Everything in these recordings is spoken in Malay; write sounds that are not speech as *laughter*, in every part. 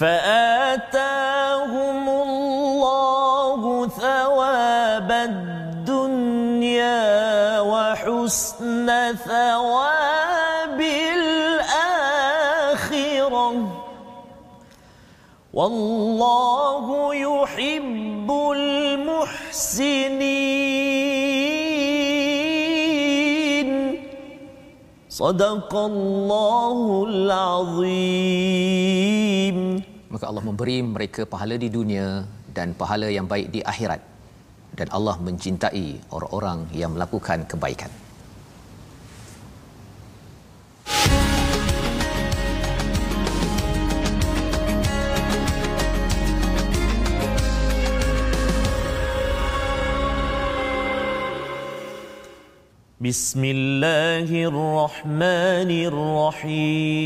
فآتاهم الله ثواب الدنيا وحسن ثواب الآخرة. والله يحب المحسنين. صدق الله العظيم. Maka Allah memberi mereka pahala di dunia dan pahala yang baik di akhirat. Dan Allah mencintai orang-orang yang melakukan kebaikan. بسم الله الرحمن الرحيم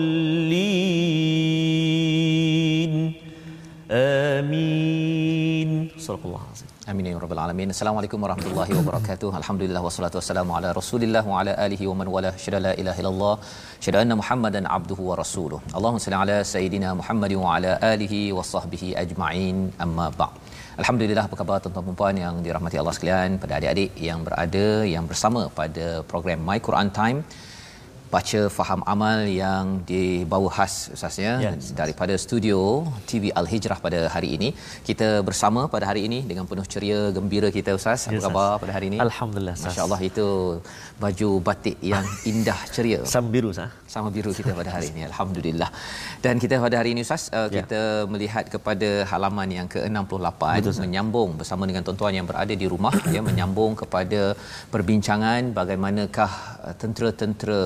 Rabbal alamin. Assalamualaikum warahmatullahi wabarakatuh. Alhamdulillah wassalatu wassalamu ala Rasulillah wa ala alihi wa man wala. Syada la ilaha illallah. Syada anna Muhammadan abduhu wa rasuluh. Allahumma salli ala sayidina Muhammad wa ala alihi wa sahbihi ajma'in. Amma ba'd. Alhamdulillah apa khabar tuan-tuan dan puan yang dirahmati Allah sekalian, pada adik-adik yang berada yang bersama pada program My Quran Time baca faham amal yang dibawa khas ustaznya yes. daripada studio TV Al Hijrah pada hari ini. Kita bersama pada hari ini dengan penuh ceria gembira kita ustaz. Apa yes, khabar pada hari ini? Alhamdulillah. Masya-Allah itu baju batik yang indah ceria. Sama biru sah. Sama biru kita pada hari ini. Alhamdulillah. Dan kita pada hari ini ustaz uh, kita ya. melihat kepada halaman yang ke-68 Betul, menyambung bersama dengan tuan-tuan yang berada di rumah ya menyambung kepada perbincangan bagaimanakah uh, tentera-tentera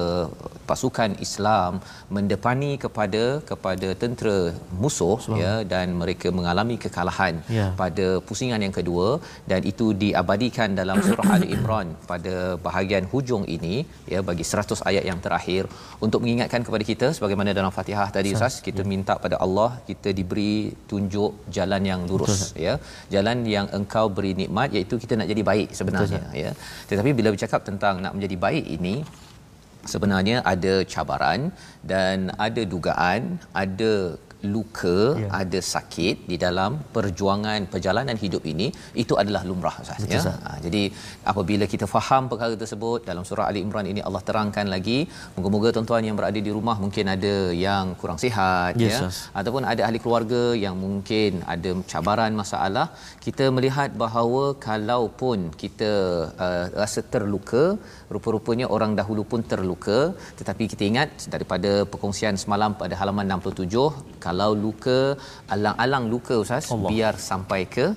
pasukan Islam mendepani kepada kepada tentera musuh Selamat. ya dan mereka mengalami kekalahan ya. pada pusingan yang kedua dan itu diabadikan dalam surah Ali Imran pada bahagian hujung ini ya bagi 100 ayat yang terakhir untuk mengingatkan kepada kita sebagaimana dalam Fatihah tadi Ustaz kita ya. minta pada Allah kita diberi tunjuk jalan yang lurus Betul. ya jalan yang engkau beri nikmat iaitu kita nak jadi baik sebenarnya Betul. ya tetapi bila bercakap tentang nak menjadi baik ini sebenarnya ada cabaran dan ada dugaan ada luka ya. ada sakit di dalam perjuangan perjalanan hidup ini itu adalah lumrah Ustaz ya. Ha, jadi apabila kita faham perkara tersebut dalam surah Ali Imran ini Allah terangkan lagi moga-moga tuan-tuan yang berada di rumah mungkin ada yang kurang sihat yes, ya yes. ataupun ada ahli keluarga yang mungkin ada cabaran masalah kita melihat bahawa kalaupun kita uh, rasa terluka rupa-rupanya orang dahulu pun terluka tetapi kita ingat daripada perkongsian semalam pada halaman 67 kalau luka alang-alang luka ustaz Allah. biar sampai ke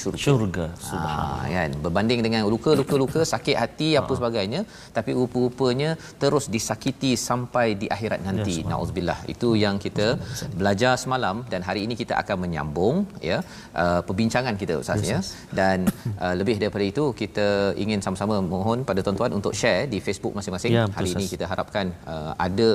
syurga. Syurga. Subhanallah. Ha, kan berbanding dengan luka-luka luka sakit hati apa ha. sebagainya tapi rupa-rupanya terus disakiti sampai di akhirat nanti. Ya, Nauzubillah. Itu yang kita belajar semalam dan hari ini kita akan menyambung ya uh, perbincangan kita ustaz ya. Dan uh, lebih daripada itu kita ingin sama-sama mohon pada tuan-tuan untuk share di Facebook masing-masing. Ya, hari ini kita harapkan uh, ada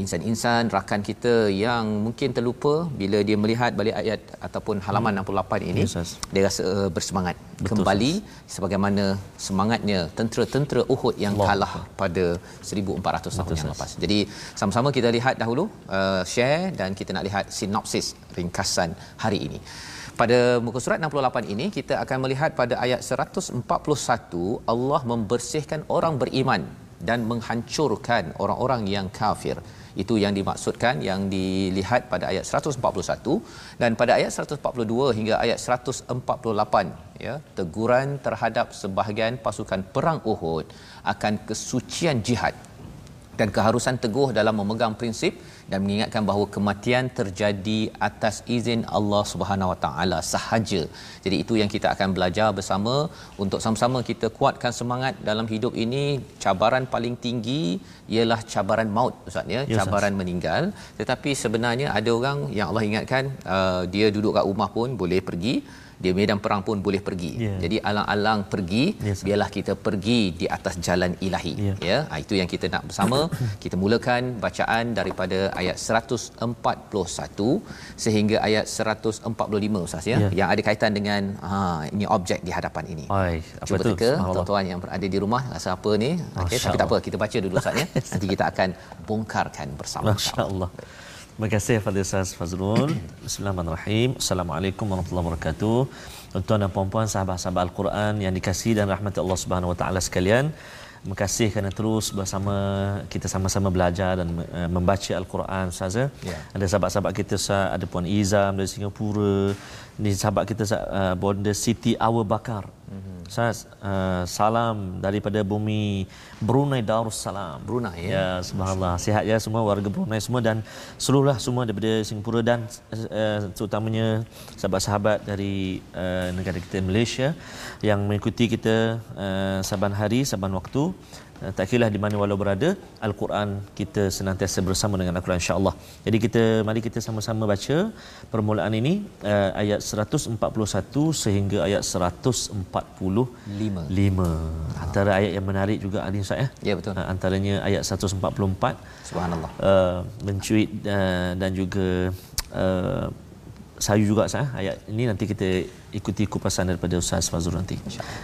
insan-insan rakan kita yang mungkin terlupa bila dia melihat balik ayat ataupun halaman hmm. 68 ini yes, dia rasa uh, bersemangat Betul, kembali sas. sebagaimana semangatnya tentera-tentera Uhud yang Allah. kalah pada 1400 tahun yang lepas. Jadi sama-sama kita lihat dahulu uh, share dan kita nak lihat sinopsis ringkasan hari ini. Pada muka surat 68 ini kita akan melihat pada ayat 141 Allah membersihkan orang beriman dan menghancurkan orang-orang yang kafir itu yang dimaksudkan yang dilihat pada ayat 141 dan pada ayat 142 hingga ayat 148 ya teguran terhadap sebahagian pasukan perang Uhud akan kesucian jihad dan keharusan teguh dalam memegang prinsip dan mengingatkan bahawa kematian terjadi atas izin Allah Subhanahu Wa Taala sahaja. Jadi itu yang kita akan belajar bersama untuk sama-sama kita kuatkan semangat dalam hidup ini. Cabaran paling tinggi ialah cabaran maut ustaz ya, yes, cabaran yes. meninggal. Tetapi sebenarnya ada orang yang Allah ingatkan uh, dia duduk kat rumah pun boleh pergi dia medan perang pun boleh pergi. Yeah. Jadi alang-alang pergi, yes, biarlah kita pergi di atas jalan ilahi. Yeah. Ya, ha, itu yang kita nak bersama. *coughs* kita mulakan bacaan daripada ayat 141 sehingga ayat 145 ustaz ya, yeah. yang ada kaitan dengan ha ini objek di hadapan ini. Hai, apa Cuba tu? Teka, tuan-tuan yang berada di rumah rasa apa ni? Okey, tapi tak apa, kita baca dulu ustaz ya. *laughs* Nanti kita akan bongkarkan bersama. Masya-Allah. Terima kasih Fadil Ustaz Fazrul. Bismillahirrahmanirrahim. Assalamualaikum warahmatullahi wabarakatuh. Tuan-tuan dan puan-puan sahabat-sahabat Al-Quran yang dikasihi dan rahmati Allah Subhanahu wa taala sekalian. Terima kasih kerana terus bersama kita sama-sama belajar dan uh, membaca Al-Quran Ustaz. Ya. Yeah. Ada sahabat-sahabat kita Ustaz, ada Puan Izam dari Singapura. Ini sahabat kita uh, Bonda Siti Awa Bakar. Mm-hmm. Ustaz, uh, salam daripada bumi Brunei Darussalam. Brunei ya. Ya, subhanallah. Sihat ya semua warga Brunei semua dan seluruhlah semua daripada Singapura dan uh, terutamanya sahabat-sahabat dari uh, negara kita Malaysia yang mengikuti kita uh, saban hari, saban waktu. Eh, tak kira di mana walau berada al-Quran kita senantiasa bersama dengan al-Quran insya-Allah. Jadi kita mari kita sama-sama baca permulaan ini uh, ayat 141 sehingga ayat 145. 5. Antara ayat yang menarik juga Ali Ustaz ya. Ya betul. Uh, antaranya ayat 144 subhanallah. Uh, mencuit uh, dan juga uh, sayu juga sah ayat ini nanti kita ikuti kupasan daripada Ustaz Fazul nanti.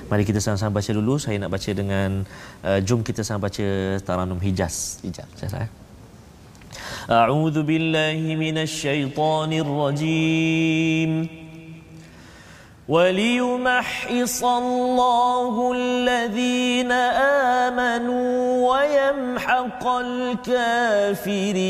Mari kita sama-sama baca dulu. Saya nak baca dengan uh, jom kita sama baca Taranum Hijaz. Hijaz. Saya saya. أعوذ بالله من الشيطان الرجيم وليمحص الله الذين آمنوا ويمحق الكافرين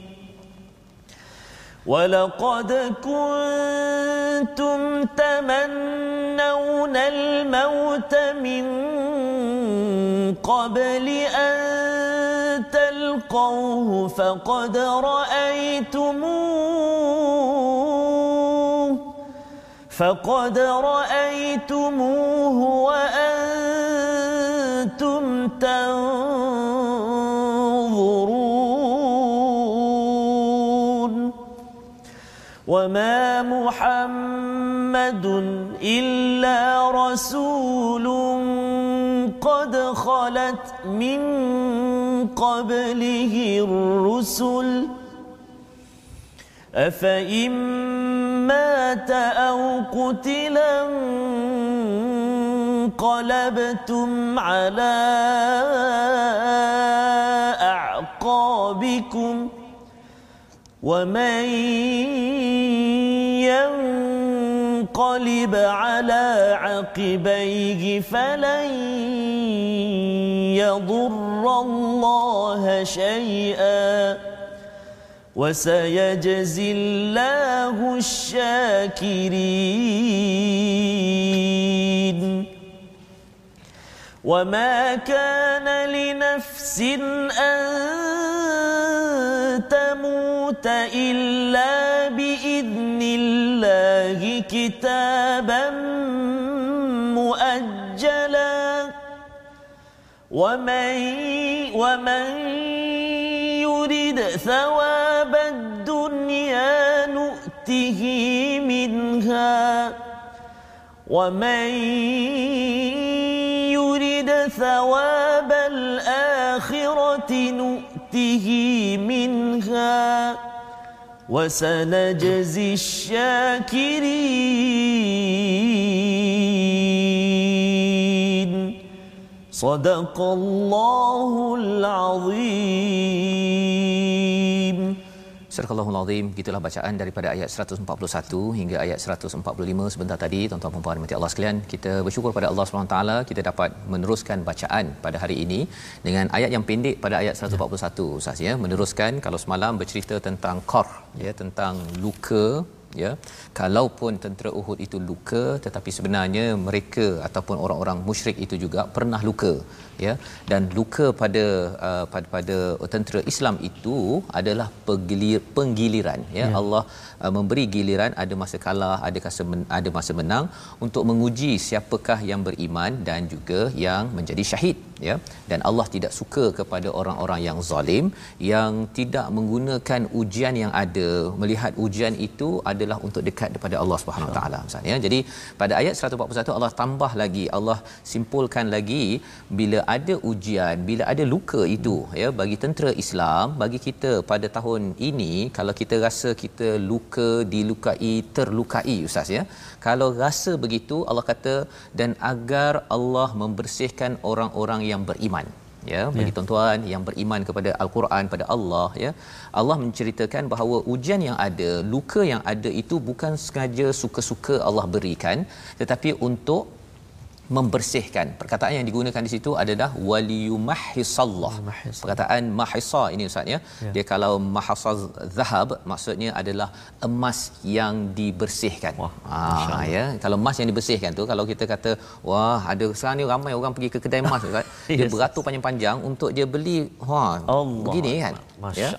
ولقد كنتم تمنون الموت من قبل أن تلقوه فقد رأيتموه فقد رأيتموه وأنتم تنظرون وما محمد إلا رسول قد خلت من قبله الرسل أفإن مات أو قتلا انقلبتم على أعقابكم ۖ ومن ينقلب على عقبيه فلن يضر الله شيئا وسيجزي الله الشاكرين وما كان لنفس ان الموت إلا بإذن الله كتابا مؤجلا. ومن ومن يرد ثواب الدنيا نؤته منها. ومن يرد ثواب الآخرة نؤته منها. وسنجزي الشاكرين. صدق الله العظيم. Surah Al-Azim gitulah bacaan daripada ayat 141 hingga ayat 145 sebentar tadi tuan-tuan dan puan Allah sekalian kita bersyukur pada Allah SWT kita dapat meneruskan bacaan pada hari ini dengan ayat yang pendek pada ayat 141 Ustaz ya. Meneruskan kalau semalam bercerita tentang qar ya tentang luka ya. Kalaupun tentera Uhud itu luka tetapi sebenarnya mereka ataupun orang-orang musyrik itu juga pernah luka ya. Dan luka pada uh, pada pada tentera Islam itu adalah penggilir, penggiliran ya, ya. Allah uh, memberi giliran ada masa kalah ada masa men, ada masa menang untuk menguji siapakah yang beriman dan juga yang menjadi syahid ya. Dan Allah tidak suka kepada orang-orang yang zalim yang tidak menggunakan ujian yang ada. Melihat ujian itu adalah untuk dekat kepada Allah Subhanahu Wa Taala misalnya jadi pada ayat 141 Allah tambah lagi. Allah simpulkan lagi bila ada ujian bila ada luka itu ya bagi tentera Islam bagi kita pada tahun ini kalau kita rasa kita luka dilukai terlukai ustaz ya. Kalau rasa begitu Allah kata dan agar Allah membersihkan orang-orang yang beriman. Ya bagi ya. tuan-tuan yang beriman kepada al-Quran pada Allah ya. Allah menceritakan bahawa ujian yang ada luka yang ada itu bukan sengaja suka-suka Allah berikan tetapi untuk membersihkan. Perkataan yang digunakan di situ adalah waliyumahhisallah. Perkataan mahisa ini ustaz ya. ya. Dia kalau mahasa zahab maksudnya adalah emas yang dibersihkan. Wah, ha ya. Kalau emas yang dibersihkan tu kalau kita kata wah ada sekarang ni ramai orang pergi ke kedai emas ustaz. *laughs* Dia yes. beratur panjang-panjang untuk dia beli wah Allah. begini kan. Ya.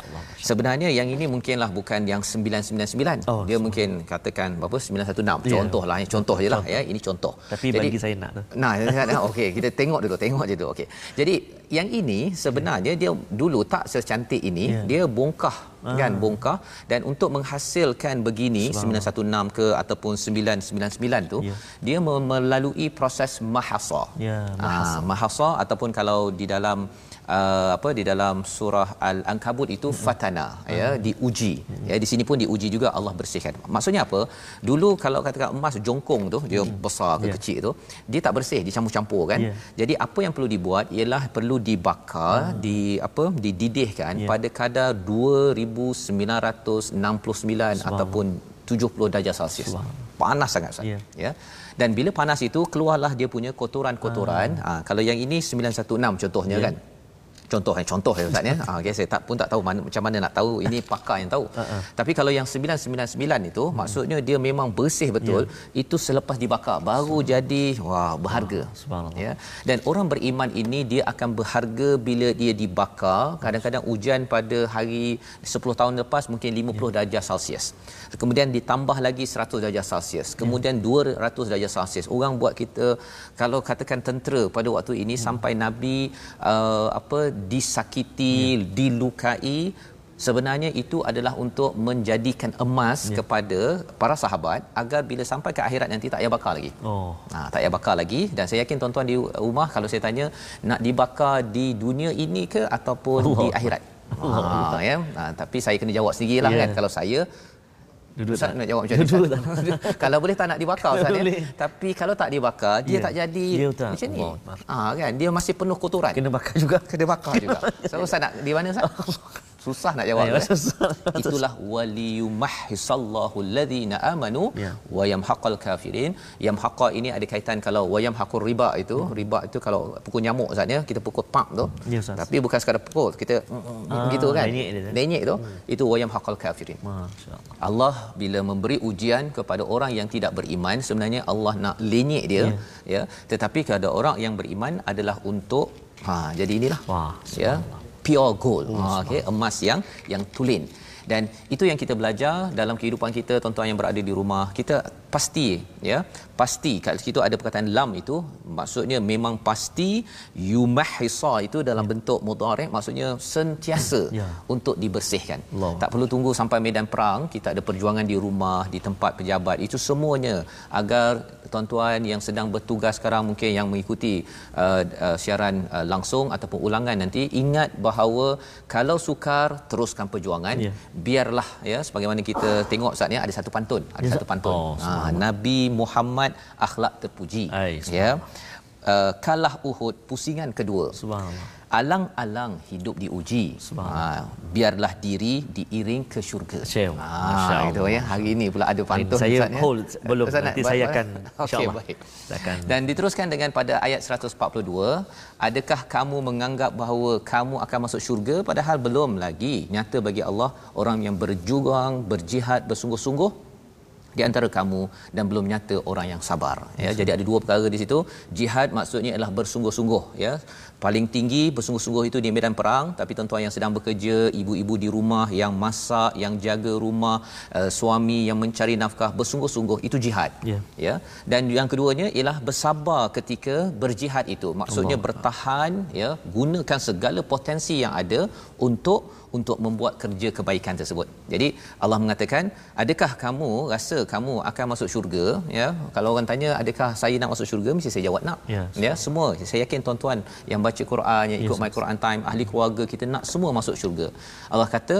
Sebenarnya yang ini mungkinlah bukan yang 999. Oh, dia mungkin katakan berapa 916. Ya. Contohlah ya. contoh jelah ya. Ini contoh. Tapi Jadi, bagi saya nak Nah, *laughs* okey, kita tengok dulu, tengok je tu. Okey. Jadi, yang ini sebenarnya dia dulu tak secantik ini, yeah. dia bongkah ah. kan, bongkah dan untuk menghasilkan begini 916 ke ataupun 999 tu, yeah. dia melalui proses mahasa. Ya, yeah, mahasa. Ah, mahasa ataupun kalau di dalam uh, apa di dalam surah al-ankabut itu hmm. fatana hmm. ya diuji hmm. ya di sini pun diuji juga Allah bersihkan maksudnya apa dulu kalau katakan emas jongkong tu dia hmm. besar ke yeah. kecil tu dia tak bersih dicampur-campur kan yeah. jadi apa yang perlu dibuat ialah perlu dibakar hmm. di apa dididihkan yeah. pada kadar 2969 ataupun 70 darjah Celsius. Panas sangat Ustaz. Yeah. Ya. Dan bila panas itu keluarlah dia punya kotoran-kotoran. Ah. Ha, kalau yang ini 916 contohnya yeah. kan contoh eh contoh ya ustaz ya ah okay, saya tak pun tak tahu mana, macam mana nak tahu ini pakar yang tahu uh-uh. tapi kalau yang 999 itu hmm. maksudnya dia memang bersih betul yeah. itu selepas dibakar baru jadi wah berharga subhanallah ya dan orang beriman ini dia akan berharga bila dia dibakar kadang-kadang hujan pada hari 10 tahun lepas mungkin 50 yeah. darjah celsius kemudian ditambah lagi 100 darjah celsius ya. kemudian yeah. 200 darjah celsius orang buat kita kalau katakan tentera pada waktu ini hmm. sampai nabi uh, apa disakiti, ya. dilukai sebenarnya itu adalah untuk menjadikan emas ya. kepada para sahabat agar bila sampai ke akhirat nanti tak payah bakar lagi. Oh. Ha, tak payah bakar lagi dan saya yakin tuan-tuan di rumah kalau saya tanya nak dibakar di dunia ini ke ataupun Allah. di akhirat. Ha, ya. Ha, tapi saya kena jawab sendirilah yeah. kan kalau saya Duduk Ustaz tak? nak jawab macam ni. *laughs* Duduk *laughs* kalau boleh tak nak dibakar Ustaz ya. Tapi kalau tak dibakar dia yeah. tak jadi yeah, macam ni. Ah kan dia masih penuh kotoran. Kena bakar juga. Kena bakar juga. *laughs* So Ustaz nak di mana Ustaz? Susah nak jawab ya, eh? *laughs* itulah waliyumahhisallahu alladhina amanu ya. wa yamhaqal kafirin yamhaqa ini ada kaitan kalau wa yamhaqur riba itu. Ya. riba itu kalau pukul nyamuk Ustaz ya kita pukul pak tu. Ya, tapi bukan sekadar pukul kita ah, begitu kan. lenyek tu. Hmm. itu wa yamhaqal kafirin masyaallah. Allah bila memberi ujian kepada orang yang tidak beriman sebenarnya Allah nak lenyek dia ya, ya. tetapi kepada orang yang beriman adalah untuk ha jadi inilah. Wah ya pure gold oh, okey emas yang yang tulen dan itu yang kita belajar dalam kehidupan kita tuan-tuan yang berada di rumah kita pasti ya pasti kat situ ada perkataan lam itu maksudnya memang pasti yumahisa itu dalam ya. bentuk mudhari maksudnya sentiasa *clears throat* ya. untuk dibersihkan Allah. tak perlu tunggu sampai medan perang kita ada perjuangan di rumah di tempat pejabat itu semuanya agar tuan-tuan yang sedang bertugas sekarang mungkin yang mengikuti uh, uh, siaran uh, langsung ataupun ulangan nanti ingat bahawa kalau sukar teruskan perjuangan. Ya. biarlah ya sebagaimana kita tengok saat ni ada satu pantun ada ya. satu pantun. Oh, ha, Nabi Muhammad akhlak terpuji Ay, ya. uh, kalah Uhud pusingan kedua. Subhanallah alang-alang hidup diuji. Ha, biarlah diri diiring ke syurga. Ha, itu ya. Hari ini pula ada pantun saya Ustaz, ya. hold ya. belum Ustaz, nanti saya akan *laughs* insyaallah. Okay, akan. Dan diteruskan dengan pada ayat 142, adakah kamu menganggap bahawa kamu akan masuk syurga padahal belum lagi nyata bagi Allah orang yang berjuang, berjihad bersungguh-sungguh di antara kamu dan belum nyata orang yang sabar ya jadi ada dua perkara di situ jihad maksudnya adalah bersungguh-sungguh ya paling tinggi bersungguh-sungguh itu di medan perang tapi tuan-tuan yang sedang bekerja ibu-ibu di rumah yang masak yang jaga rumah uh, suami yang mencari nafkah bersungguh-sungguh itu jihad yeah. ya dan yang keduanya ialah bersabar ketika berjihad itu maksudnya Allah. bertahan ya gunakan segala potensi yang ada untuk untuk membuat kerja kebaikan tersebut. Jadi Allah mengatakan, adakah kamu rasa kamu akan masuk syurga? Ya, kalau orang tanya adakah saya nak masuk syurga, mesti saya jawab nak. Yes. Ya, semua. Saya yakin tuan-tuan yang baca Quran, yang ikut yes. My Quran Time, ahli keluarga kita nak semua masuk syurga. Allah kata,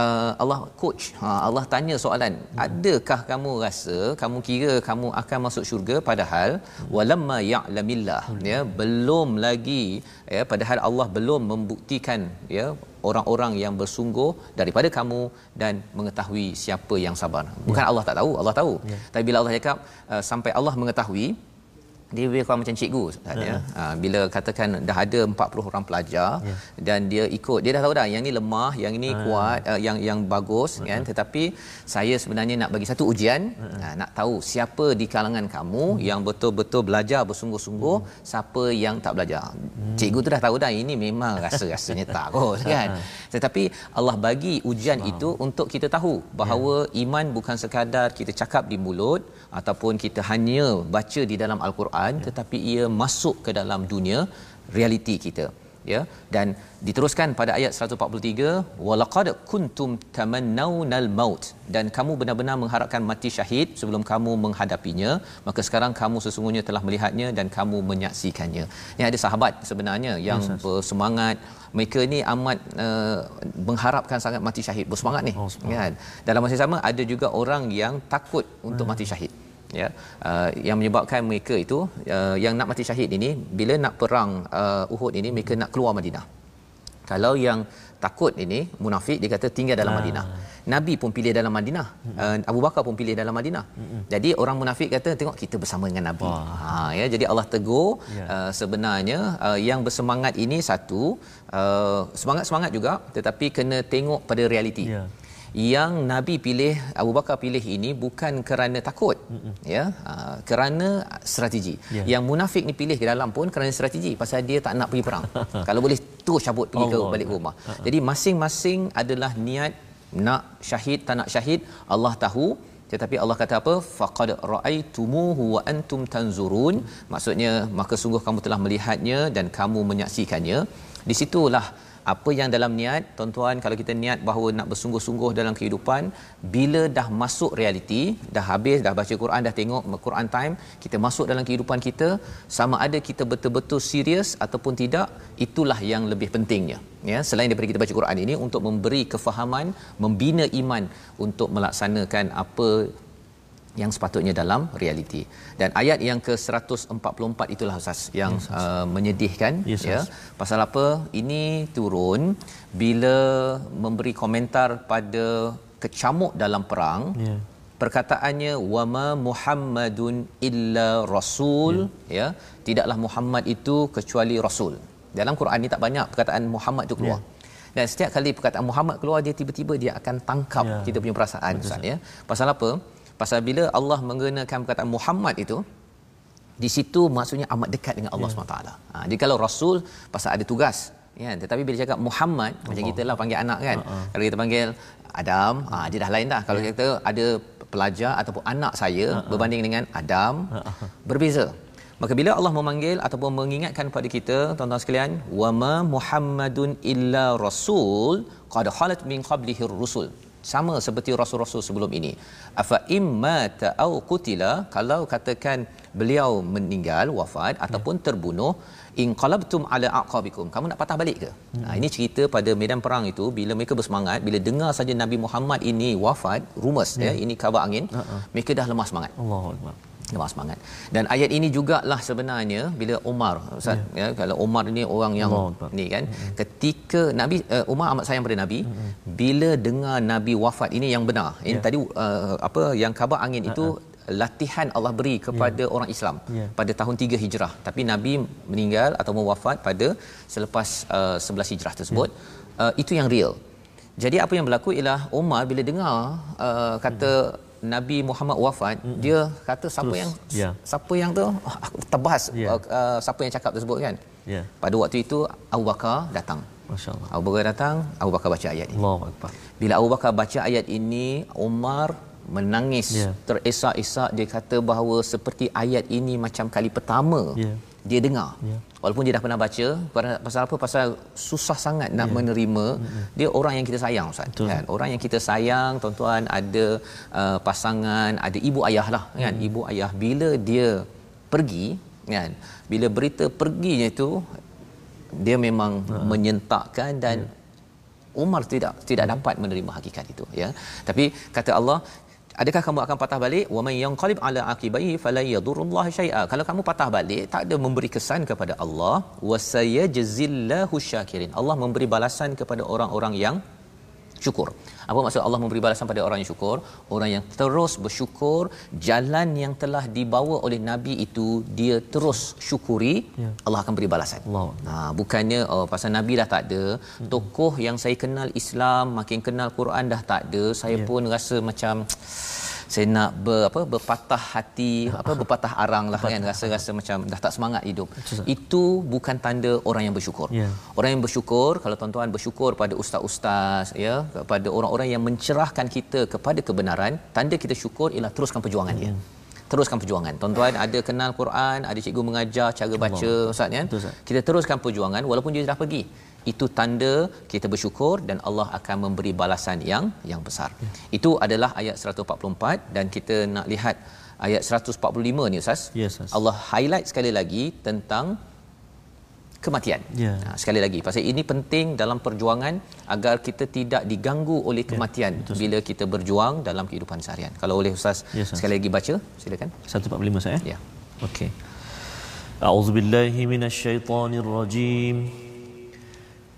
uh, Allah coach, ha, Allah tanya soalan, hmm. adakah kamu rasa, kamu kira kamu akan masuk syurga padahal hmm. walamma ya'lamillah, hmm. ya, belum lagi ya padahal Allah belum membuktikan ya orang-orang yang bersungguh daripada kamu dan mengetahui siapa yang sabar. Bukan ya. Allah tak tahu, Allah tahu. Ya. Tapi bila Allah cakap uh, sampai Allah mengetahui dia lebih kurang macam cikgu Ustaz ya. Ha, bila katakan dah ada 40 orang pelajar ya. dan dia ikut dia dah tahu dah yang ni lemah, yang ini ha. kuat, uh, yang yang bagus ha. kan tetapi saya sebenarnya nak bagi satu ujian ha. Ha, nak tahu siapa di kalangan kamu hmm. yang betul-betul belajar bersungguh-sungguh, hmm. siapa yang tak belajar. Hmm. Cikgu tu dah tahu dah ini memang rasa-rasanya tak *laughs* kot kan. Ha. Tetapi Allah bagi ujian Sebab. itu untuk kita tahu bahawa ya. iman bukan sekadar kita cakap di mulut ataupun kita hanya baca di dalam al-Quran ya. tetapi ia masuk ke dalam dunia realiti kita ya. Dan diteruskan pada ayat 143 walaqad kuntum tamannawnal maut. Dan kamu benar-benar mengharapkan mati syahid sebelum kamu menghadapinya maka sekarang kamu sesungguhnya telah melihatnya dan kamu menyaksikannya. Ini ada sahabat sebenarnya yang yes, bersemangat. Mereka ni amat uh, mengharapkan sangat mati syahid bersemangat ni oh, kan. Dalam masa yang sama ada juga orang yang takut untuk hmm. mati syahid ya. Uh, yang menyebabkan mereka itu uh, yang nak mati syahid ini bila nak perang uh, Uhud ini mereka nak keluar Madinah. Kalau yang takut ini munafik dia kata tinggal dalam ah. Madinah. Nabi pun pilih dalam Madinah. Uh, Abu Bakar pun pilih dalam Madinah. Jadi orang munafik kata tengok kita bersama dengan Nabi. Ha ya. Jadi Allah tegur ya. uh, sebenarnya uh, yang bersemangat ini satu uh, semangat-semangat juga tetapi kena tengok pada realiti. Ya yang nabi pilih Abu Bakar pilih ini bukan kerana takut Mm-mm. ya uh, kerana strategi yeah. yang munafik ni pilih ke dalam pun kerana strategi pasal dia tak nak pergi perang *laughs* kalau boleh terus cabut pergi Allah. ke balik rumah uh-huh. jadi masing-masing adalah niat nak syahid tak nak syahid Allah tahu tetapi Allah kata apa faqad raaitumuhu wa antum tanzurun maksudnya maka sungguh kamu telah melihatnya dan kamu menyaksikannya di situlah apa yang dalam niat? Tuan-tuan kalau kita niat bahawa nak bersungguh-sungguh dalam kehidupan bila dah masuk realiti dah habis dah baca Quran dah tengok Quran time kita masuk dalam kehidupan kita sama ada kita betul-betul serius ataupun tidak itulah yang lebih pentingnya. Ya selain daripada kita baca Quran ini untuk memberi kefahaman membina iman untuk melaksanakan apa yang sepatutnya dalam realiti. Dan ayat yang ke-144 itulah Ustaz yang yes, uh, menyedihkan yes, ya. Pasal apa? Ini turun bila memberi komentar pada kecamuk dalam perang. Yeah. Perkataannya wama Muhammadun illa rasul yeah. ya. Tidaklah Muhammad itu kecuali rasul. Dalam Quran ni tak banyak perkataan Muhammad itu keluar. Yeah. Dan setiap kali perkataan Muhammad keluar dia tiba-tiba dia akan tangkap yeah. kita punya perasaan Ustaz ya. Pasal apa? Pasal bila Allah menggunakan perkataan Muhammad itu di situ maksudnya amat dekat dengan Allah yeah. SWT. Ha, jadi kalau Rasul pasal ada tugas. Ya, tetapi bila cakap Muhammad, Allah. macam kita lah panggil anak kan. Uh-huh. Kalau kita panggil Adam, ha, dia dah lain dah. Kalau yeah. kita ada pelajar ataupun anak saya uh-huh. berbanding dengan Adam, uh-huh. berbeza. Maka bila Allah memanggil ataupun mengingatkan kepada kita, tuan-tuan sekalian, wama Muhammadun illa rasul qad khalat min qablihi rusul sama seperti rasul-rasul sebelum ini. Afa imma ta'au qutila kalau katakan beliau meninggal wafat ataupun terbunuh in qalabtum ala aqabikum. Kamu nak patah balik ke? Hmm. nah ini cerita pada medan perang itu bila mereka bersemangat bila dengar saja Nabi Muhammad ini wafat rumus ya, ya ini khabar angin uh-uh. mereka dah lemah semangat. Allahuakbar Nampak semangat. Dan ayat ini jugalah sebenarnya bila Umar Ustaz ya, ya kalau Umar ni orang yang Allah. ni kan hmm. ketika Nabi uh, Umar amat sayang pada Nabi hmm. bila dengar Nabi wafat ini yang benar. Ini yeah. tadi uh, apa yang khabar angin uh-huh. itu latihan Allah beri kepada yeah. orang Islam yeah. pada tahun 3 Hijrah. Tapi Nabi meninggal atau wafat pada selepas uh, 11 Hijrah tersebut. Yeah. Uh, itu yang real. Jadi apa yang berlaku ialah Umar bila dengar uh, kata hmm. Nabi Muhammad wafat, mm-hmm. dia kata siapa Terus, yang yeah. siapa yang tu oh, aku tebas yeah. uh, uh, siapa yang cakap tersebut kan. Yeah. Pada waktu itu Abu Bakar datang. Masya-Allah. Abu Bakar datang, Abu Bakar baca ayat ini. Allahu Bila Abu Bakar baca ayat ini, Umar menangis yeah. teresak-esak dia kata bahawa seperti ayat ini macam kali pertama yeah. dia dengar. Yeah. Walaupun dia dah pernah baca pasal apa pasal susah sangat nak yeah. menerima mm-hmm. dia orang yang kita sayang ustaz Betul. kan orang yang kita sayang tuan-tuan ada uh, pasangan ada ibu ayah lah kan mm. ibu ayah bila dia pergi kan bila berita perginya itu dia memang uh. menyentakkan dan yeah. Umar tidak tidak dapat menerima hakikat itu ya tapi kata Allah adakah kamu akan patah balik? Wa man yanqalib ala aqibai fala yadurullah syai'a. Kalau kamu patah balik tak ada memberi kesan kepada Allah. Wa sayajzillahu syakirin. Allah memberi balasan kepada orang-orang yang syukur apa maksud Allah memberi balasan pada orang yang syukur orang yang terus bersyukur jalan yang telah dibawa oleh nabi itu dia terus syukuri ya. Allah akan beri balasan Allah. Nah, bukannya oh pasal nabi dah tak ada tokoh yang saya kenal Islam makin kenal Quran dah tak ada saya ya. pun rasa macam saya nak ber, apa berpatah hati apa berpatah arang lah kan rasa-rasa macam dah tak semangat hidup. Itu bukan tanda orang yang bersyukur. Yeah. orang yang bersyukur kalau tuan-tuan bersyukur pada ustaz-ustaz ya kepada orang-orang yang mencerahkan kita kepada kebenaran tanda kita syukur ialah teruskan perjuangan dia. Mm. teruskan perjuangan. Tuan-tuan ada kenal Quran ada cikgu mengajar cara baca ustaz ya. Kita teruskan perjuangan walaupun dia dah pergi itu tanda kita bersyukur dan Allah akan memberi balasan yang yang besar. Ya. Itu adalah ayat 144 dan kita nak lihat ayat 145 ni Ustaz. Yes, Ustaz. Allah highlight sekali lagi tentang kematian. Ya. Ha, sekali lagi pasal ini penting dalam perjuangan agar kita tidak diganggu oleh ya, kematian ya, bila kita berjuang dalam kehidupan seharian. Kalau boleh Ustaz ya, sekali lagi baca silakan. 145 saya. Ya. Okey. A'udzubillahi minasyaitonirrajim.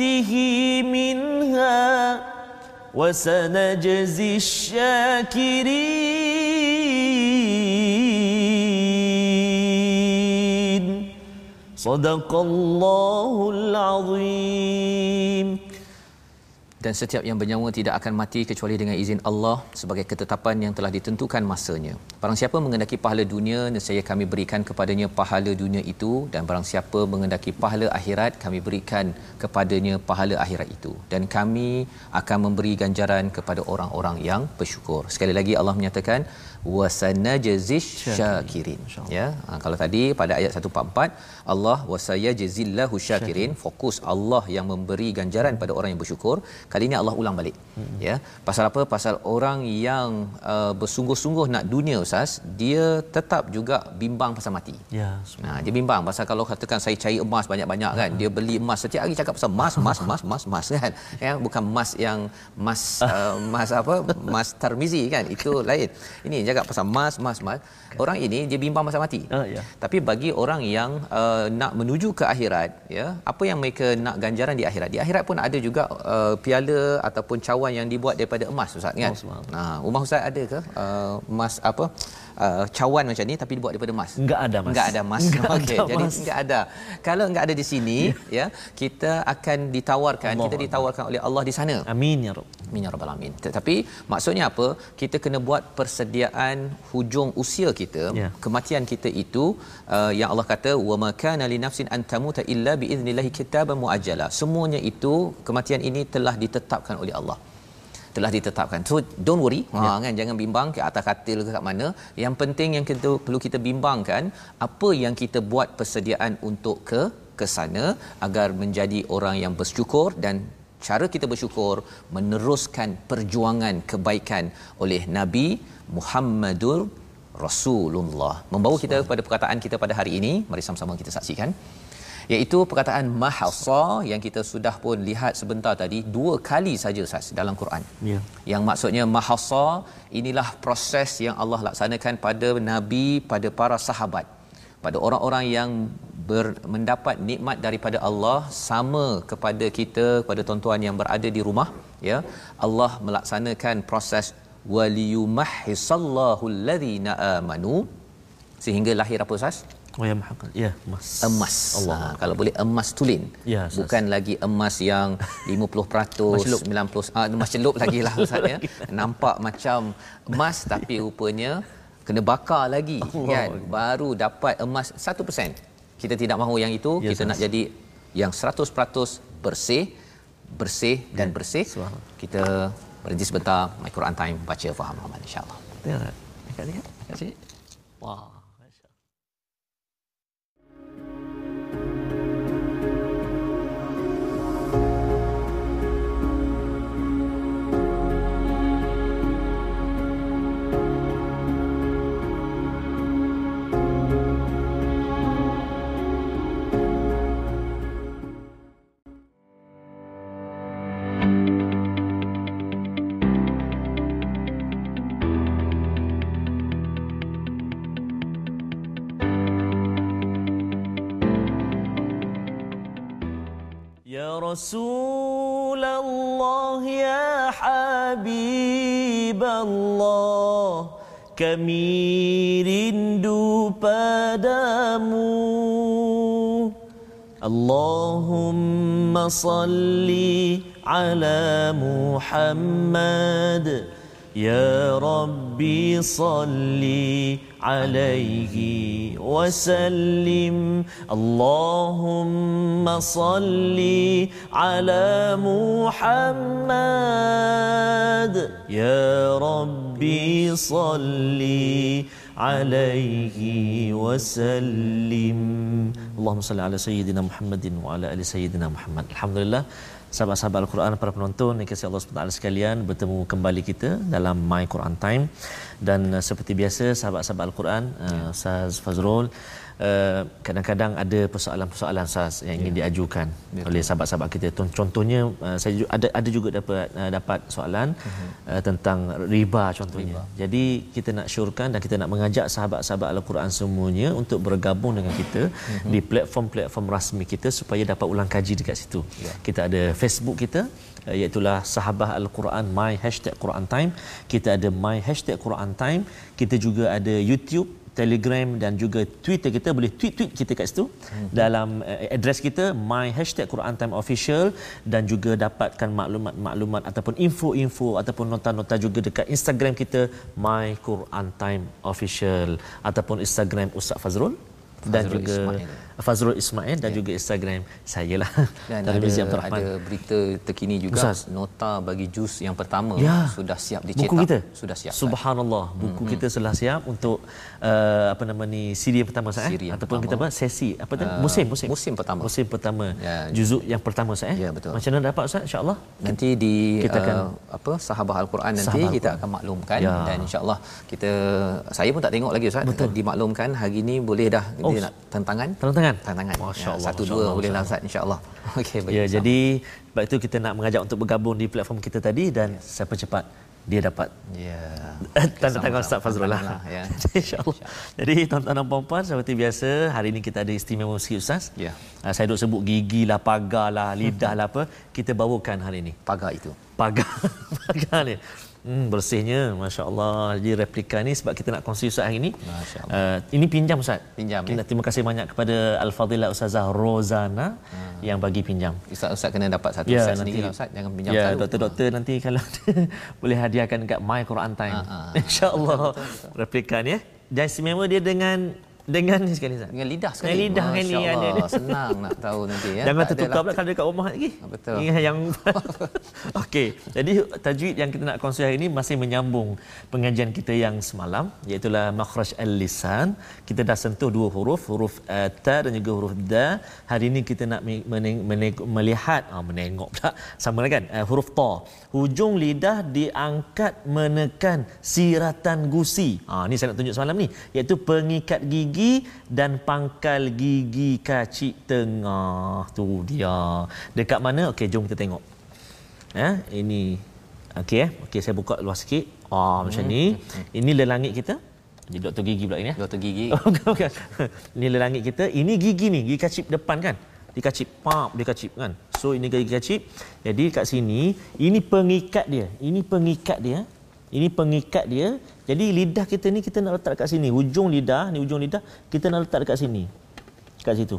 نؤته منها وسنجزي الشاكرين. صدق الله العظيم. Dan setiap yang bernyawa tidak akan mati kecuali dengan izin Allah sebagai ketetapan yang telah ditentukan masanya. Barang siapa mengendaki pahala dunia, nescaya kami berikan kepadanya pahala dunia itu dan barang siapa mengendaki pahala akhirat, kami berikan kepadanya pahala akhirat itu dan kami akan memberi ganjaran kepada orang-orang yang bersyukur. Sekali lagi Allah menyatakan wasanajzish syakirin. ya ha, kalau tadi pada ayat 144 Allah wasayajzillahu syakirin. Fokus Allah yang memberi ganjaran pada orang yang bersyukur. Kali ini Allah ulang balik. Hmm. ya pasal apa? Pasal orang yang uh, bersungguh-sungguh nak dunia ustaz dia tetap juga bimbang pasal mati. Ya nah dia bimbang. Pasal kalau katakan saya cari emas banyak-banyak kan dia beli emas. Setiap hari cakap pasal emas emas emas emas emas kan. Ya bukan emas yang emas uh, emas apa? Emas termizi kan. Itu lain. Ini cakap pasal mas mas mas orang ini dia bimbang masa mati. Uh, yeah. tapi bagi orang yang uh, nak menuju ke akhirat ya apa yang mereka nak ganjaran di akhirat? Di akhirat pun ada juga uh, piala ataupun cawan yang dibuat daripada emas ustaz kan? Oh, nah rumah ustaz ada ke? Uh, emas apa uh, cawan macam ni tapi dibuat daripada emas. Enggak ada mas. Enggak ada mas. *laughs* Okey, jadi enggak ada. Kalau enggak ada di sini ya, ya kita akan ditawarkan, Allah kita ditawarkan Allah. oleh Allah di sana. Amin ya rab. Amin ya rabbal alamin. Tetapi maksudnya apa? Kita kena buat persediaan hujung usia kita, ya. kematian kita itu uh, yang Allah kata wa ma kana li nafsin an tamuta illa bi idznillah kitaban muajjala. Semuanya itu kematian ini telah ditetapkan oleh Allah telah ditetapkan. So don't worry, ya. ha kan jangan bimbang ke atas katil ke kat mana. Yang penting yang kita perlu kita bimbangkan apa yang kita buat persediaan untuk ke ke sana agar menjadi orang yang bersyukur dan cara kita bersyukur meneruskan perjuangan kebaikan oleh Nabi Muhammadur Rasulullah. Membawa kita kepada perkataan kita pada hari ini, mari sama-sama kita saksikan iaitu perkataan mahassa yang kita sudah pun lihat sebentar tadi dua kali saja Ustaz dalam Quran. Ya. Yang maksudnya mahassa inilah proses yang Allah laksanakan pada nabi pada para sahabat pada orang-orang yang ber, mendapat nikmat daripada Allah sama kepada kita kepada tuan-tuan yang berada di rumah ya Allah melaksanakan proses waliyumahhisallahu alladhina amanu sehingga lahir apa Ustaz? Oh ya mahal. Ya, emas. Emas. Allah. Ha, kalau boleh emas tulin. Ya, Bukan lagi emas yang 50%, 90%. Ah, emas celup lagi lah *laughs* Ustaz ya. Nampak macam emas tapi rupanya kena bakar lagi Allah. kan. Baru dapat emas 1%. Kita tidak mahu yang itu. Ya, kita sas. nak jadi yang 100% bersih, bersih dan ya. bersih. Kita berhenti sebentar. My Quran Time. Baca faham aman insyaAllah. Ya, Terima kasih. Wah. رسول الله يا حبيب الله kami rindu padamu Allahumma salli ala Muhammad يا ربي صلي عليه وسلم. اللهم صل على محمد. يا ربي صل عليه وسلم. اللهم صل على سيدنا محمد وعلى آل سيدنا محمد. الحمد لله sahabat-sahabat Al-Quran para penonton yang kasih Allah SWT sekalian bertemu kembali kita dalam My Quran Time dan uh, seperti biasa sahabat-sahabat Al-Quran uh. Ustaz Fazrul uh, kadang-kadang ada persoalan-persoalan sas yang ingin ya. diajukan Betul. oleh sahabat-sahabat kita. Contohnya uh, saya ada ada juga dapat uh, dapat soalan uh-huh. uh, tentang riba contohnya. Riba. Jadi kita nak syorkan dan kita nak mengajak sahabat-sahabat Al-Quran semuanya untuk bergabung dengan kita uh-huh. di platform-platform rasmi kita supaya dapat ulang kaji dekat situ. Ya. Kita ada Facebook kita uh, iaitu sahabah Al-Quran my hashtag Quran Time. Kita ada my hashtag Quran Time. Kita juga ada YouTube Telegram dan juga Twitter. Kita boleh tweet-tweet kita kat situ. Hmm. dalam uh, address kita my hashtag Quran Time Official. Dan juga dapatkan maklumat-maklumat ataupun info-info ataupun nota-nota juga dekat Instagram kita my Quran Time Official. Ataupun Instagram Ustaz Fazrul. Dan Fazrul juga Ismail. Fazrul Ismail dan ya. juga Instagram saya lah. Dan *laughs* ada, ada berita terkini juga Ustaz. nota bagi jus yang pertama ya. sudah siap dicetak. Buku kita sudah siap. Subhanallah, buku hmm. kita sudah siap untuk uh, apa nama ni siri yang pertama saya eh? ataupun pertama. kita apa sesi apa tu uh, musim musim musim pertama. Musim pertama. Ya. Juzuk yang pertama saya. Ya betul. Macam mana dapat Ustaz insya-Allah? Nanti di kita akan uh, apa sahabah al-Quran nanti sahabah kita Al-Quran. akan maklumkan ya. dan insya-Allah kita saya pun tak tengok lagi Ustaz. Betul. Dimaklumkan hari ini boleh dah oh. dia nak tantangan. Tantangan. Tantangan. Masya-Allah. Ya, satu dua boleh lah *laughs* Ustaz insya-Allah. Okey baik. Ya jadi sebab itu kita nak mengajak untuk bergabung di platform kita tadi dan ya. siapa cepat dia dapat. Ya. *laughs* Tanda tangan Ustaz Fazrul lah. Ya. *laughs* Insyaallah. Jadi tuan-tuan dan puan-puan seperti biasa hari ini kita ada istimewa sikit Ustaz. Ya. Uh, saya duk sebut gigi lah pagar lah lidah lah apa. Kita bawakan hari ini. Pagar itu. Pagar. Pagar ni Hmm, bersihnya, masya Allah. Jadi replika ni sebab kita nak kongsi Ustaz hari ini. Uh, ini pinjam Ustaz. Pinjam. Kita, ya? Terima kasih banyak kepada Al Fadilah Ustazah Rozana hmm. yang bagi pinjam. Ustaz Ustaz kena dapat satu ya, set sendiri lah Ustaz. Jangan pinjam ya, doktor-doktor nanti kalau *laughs* boleh hadiahkan dekat My Quran Time. Uh, *laughs* uh. Insya Allah replika ni. Ya. Dan istimewa dia dengan dengan ni sekali Ustaz. Dengan lidah sekali. Dengan lidah ni ada. Senang nak tahu nanti ya. *laughs* Jangan tertukar pula kalau dekat rumah lagi. Ah, betul. Ingat yang *laughs* *laughs* Okey. Jadi tajwid yang kita nak kongsi hari ini masih menyambung pengajian kita yang semalam iaitu makhraj al-lisan. Kita dah sentuh dua huruf, huruf uh, ta dan juga huruf da. Hari ini kita nak meneng- meneng- melihat ah menengok pula sama kan uh, huruf ta. Hujung lidah diangkat menekan siratan gusi. Ah ni saya nak tunjuk semalam ni iaitu pengikat gigi dan pangkal gigi kacik tengah. Tu dia. Dekat mana? Okey jom kita tengok. Ya ini. Okey eh? Okey saya buka luas sikit. Ah oh, macam hmm. ni ini lelangit kita? Jadi doktor gigi pula ini ya doktor gigi. *laughs* Okey ini lelangit kita. Ini gigi ni gigi kacip depan kan? Dikacip pap dikacip kan? So ini gigi kacip jadi kat sini ini pengikat dia. Ini pengikat dia ini pengikat dia. Jadi lidah kita ni kita nak letak dekat sini. Hujung lidah, ni hujung lidah kita nak letak dekat sini. Dekat situ.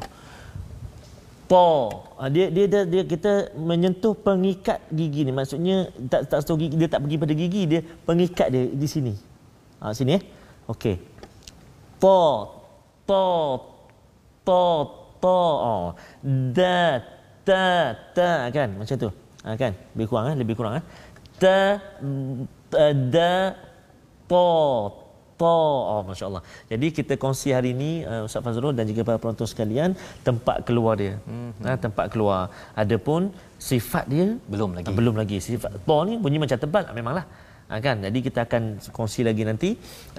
Po. Ah, dia, dia dia dia kita menyentuh pengikat gigi ni. Maksudnya tak tak sentuh gigi, dia tak pergi pada gigi, dia pengikat dia di sini. Ha, sini eh. Okey. Po. To. To. To. Oh. Da. Ta. Ta. Kan? Macam tu. Ha, kan? Lebih kurang eh? Lebih kurang eh? Ta da to to oh masya-Allah. Jadi kita kongsi hari ini uh, Ustaz Fazrul dan juga para penonton sekalian tempat keluar dia. Mm-hmm. Ha, tempat keluar. Adapun sifat dia belum lagi. belum lagi. Sifat to ni bunyi macam tebal memanglah. Ha, kan? Jadi kita akan kongsi lagi nanti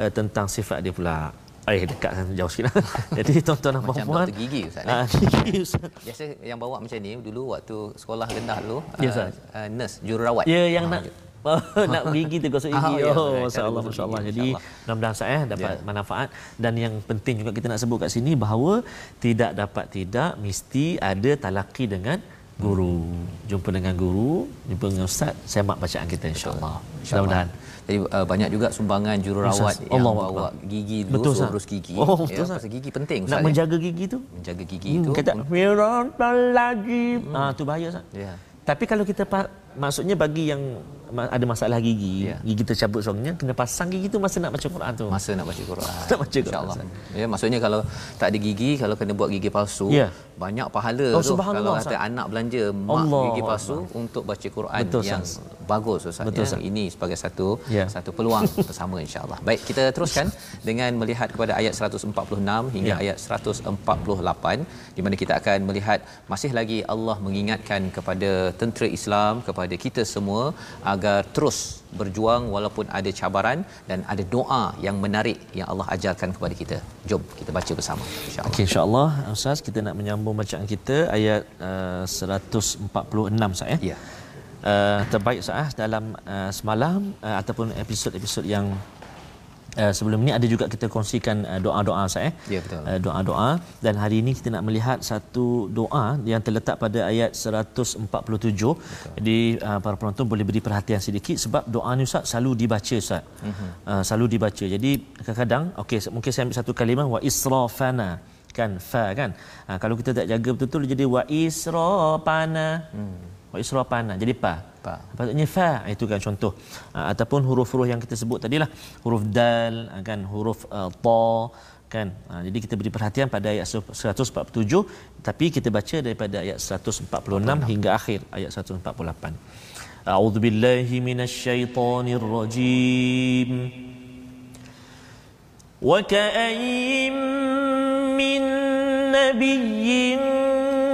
uh, tentang sifat dia pula. Eh dekat kan jauh sikit lah. *laughs* Jadi tuan-tuan dan puan-puan. Macam gigi Ustaz. Ha, gigi Ustaz. Biasa yang bawa macam ni dulu waktu sekolah rendah dulu. Ya, uh, uh, nurse, jururawat. Ya yang ha, nak *laughs* nak gigi tu gosok gigi. Oh, ya, oh masya-Allah masya-Allah. Jadi mudah-mudahan saya eh, dapat ya. manfaat dan yang penting juga kita nak sebut kat sini bahawa tidak dapat tidak mesti ada talaki dengan guru. Jumpa dengan guru, jumpa dengan ustaz, semak bacaan kita insya-Allah. Mudah-mudahan. Jadi uh, banyak juga sumbangan jururawat Ustaz. yang Allah bawa gigi dulu betul, urus gigi. Oh, betul, ya, gigi penting Ustaz. Nak ya. menjaga gigi tu? Menjaga gigi hmm, tu. Kata, lagi. Hmm. Ah, tu bahaya Ustaz. Ya. Tapi kalau kita maksudnya bagi yang ada masalah gigi, ya. gigi tercabut seorangnya kena pasang gigi tu masa nak baca Quran tu. Masa nak baca Quran. nak baca Quran. Insya-Allah. Ya, maksudnya kalau tak ada gigi, kalau kena buat gigi palsu, ya. banyak pahala oh, tu kalau ada anak belanja mak Allah. gigi palsu Allah. untuk baca Quran Betul, yang sah. bagus Ustaz. Betul, ya. Ini sebagai satu ya. satu peluang bersama insya-Allah. Baik, kita teruskan dengan melihat kepada ayat 146 hingga ya. ayat 148 di mana kita akan melihat masih lagi Allah mengingatkan kepada tentera Islam kepada kita semua agar terus berjuang walaupun ada cabaran dan ada doa yang menarik yang Allah ajarkan kepada kita. Jom kita baca bersama insya-Allah. Okey insya-Allah Ustaz kita nak menyambung bacaan kita ayat uh, 146 Ustaz ya. Ya. Uh, terbaik Ustaz dalam uh, semalam uh, ataupun episod-episod yang Uh, sebelum ini ada juga kita kongsikan uh, doa-doa saya eh? ya betul uh, doa-doa dan hari ini kita nak melihat satu doa yang terletak pada ayat 147 betul. jadi uh, para penonton boleh beri perhatian sedikit sebab doa ni ustaz selalu dibaca ustaz uh-huh. uh, selalu dibaca jadi kadang-kadang okey mungkin saya ambil satu kalimah wa israfana kan fa kan uh, kalau kita tak jaga betul-betul jadi wa israfana hmm. Wa israfana jadi pa pa. Patutnya fa itu kan contoh. Uh, ataupun huruf-huruf yang kita sebut tadilah huruf dal uh, kan huruf uh, ta kan. Uh, jadi kita beri perhatian pada ayat 147 tapi kita baca daripada ayat 146 hingga akhir ayat 148. A'udzu billahi minasyaitonir rajim. Wa ka'ayyin min nabiyyin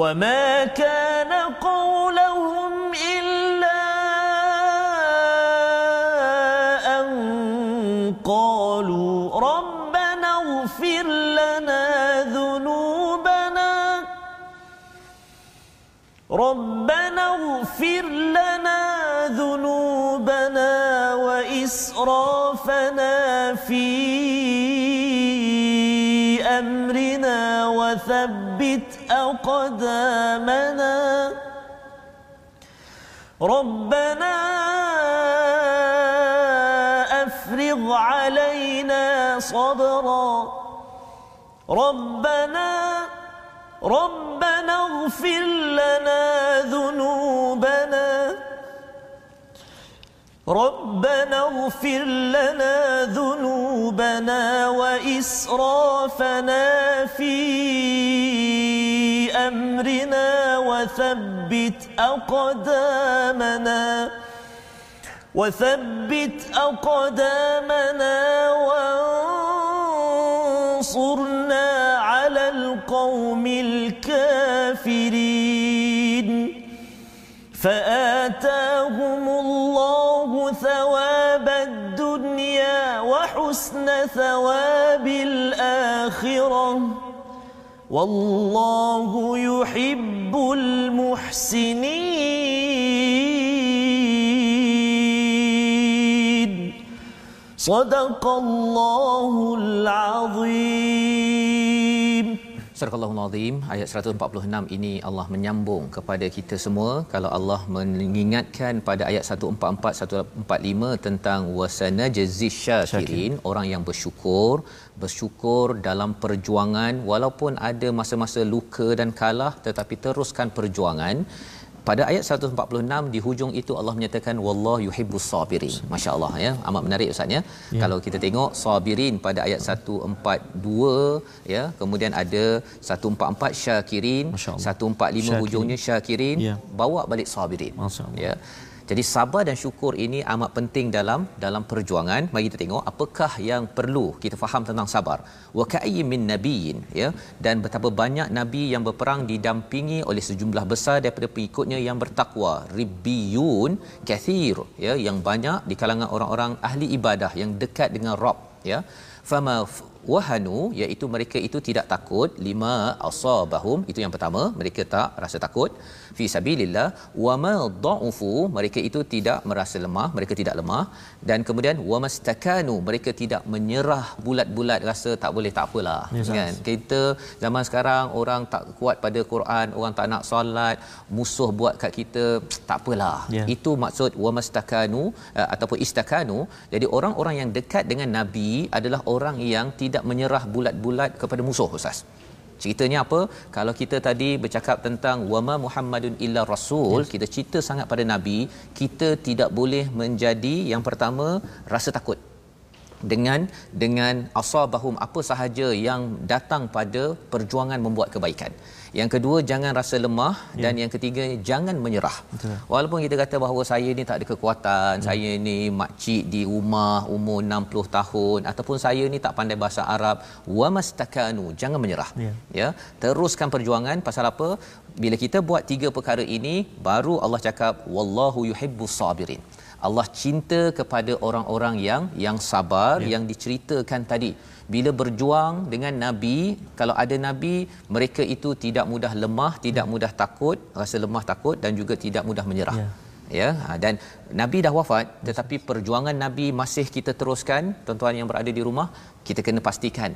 وما كان قولهم إلا أن قالوا ربنا اغفر لنا ذنوبنا ربنا اغفر لنا ذنوبنا وإسرافنا في أقدامنا ربنا أفرغ علينا صبرا. ربنا ربنا اغفر لنا ذنوبنا. ربنا اغفر لنا ذنوبنا وإسرافنا في أمرنا وثبت أقدامنا وثبت أقدامنا وانصرنا على القوم الكافرين. فآتاهم الله ثواب الدنيا وحسن ثواب الآخرة. والله يحب المحسنين. صدق الله العظيم. Surah Al-Azim ayat 146 ini Allah menyambung kepada kita semua. Kalau Allah mengingatkan pada ayat 144 145 tentang wasana jaziz syakirin. orang yang bersyukur bersyukur dalam perjuangan walaupun ada masa-masa luka dan kalah tetapi teruskan perjuangan pada ayat 146 di hujung itu Allah menyatakan wallahu yuhibbus sabirin. Masya-Allah ya. Amat menarik ustaz ya. ya. Kalau kita tengok sabirin pada ayat 142 ya, kemudian ada 144 syakirin, 145 hujungnya syakirin, ya. bawa balik sabirin. Ya. Jadi sabar dan syukur ini amat penting dalam dalam perjuangan. Mari kita tengok apakah yang perlu kita faham tentang sabar. Wa ka'ayyin min nabiyyin ya dan betapa banyak nabi yang berperang didampingi oleh sejumlah besar daripada pengikutnya yang bertakwa. Ribbiyun kathir ya yang banyak di kalangan orang-orang ahli ibadah yang dekat dengan Rabb ya. Fama wahanu iaitu mereka itu tidak takut lima asabahum itu yang pertama mereka tak rasa takut fi sabilillah wa ma dha'ufu mereka itu tidak merasa lemah mereka tidak lemah. Dan kemudian wa mastakanu mereka tidak menyerah bulat-bulat rasa tak boleh tak apalah. Yes, kan? Kita zaman sekarang orang tak kuat pada Quran orang tak nak solat musuh buat kat kita *tsk* tak apalah. Yeah. itu maksud wa mastakanu uh, ataupun istakanu. Jadi orang-orang yang dekat dengan nabi adalah orang yang tidak menyerah bulat-bulat kepada musuh ustaz Ceritanya apa? Kalau kita tadi bercakap tentang wama Muhammadun illa rasul, yes. kita cerita sangat pada nabi, kita tidak boleh menjadi yang pertama rasa takut dengan dengan asabahum apa sahaja yang datang pada perjuangan membuat kebaikan. Yang kedua jangan rasa lemah ya. dan yang ketiga jangan menyerah. Betul. Walaupun kita kata bahawa saya ni tak ada kekuatan, ya. saya ni makcik di rumah umur 60 tahun ataupun saya ni tak pandai bahasa Arab, wa mastakanu, jangan menyerah. Ya. ya. Teruskan perjuangan pasal apa? Bila kita buat tiga perkara ini baru Allah cakap wallahu yuhibbus sabirin. Allah cinta kepada orang-orang yang yang sabar ya. yang diceritakan tadi bila berjuang dengan nabi kalau ada nabi mereka itu tidak mudah lemah tidak mudah takut rasa lemah takut dan juga tidak mudah menyerah. Ya, ya? Ha, dan nabi dah wafat tetapi perjuangan nabi masih kita teruskan. Tuan-tuan yang berada di rumah kita kena pastikan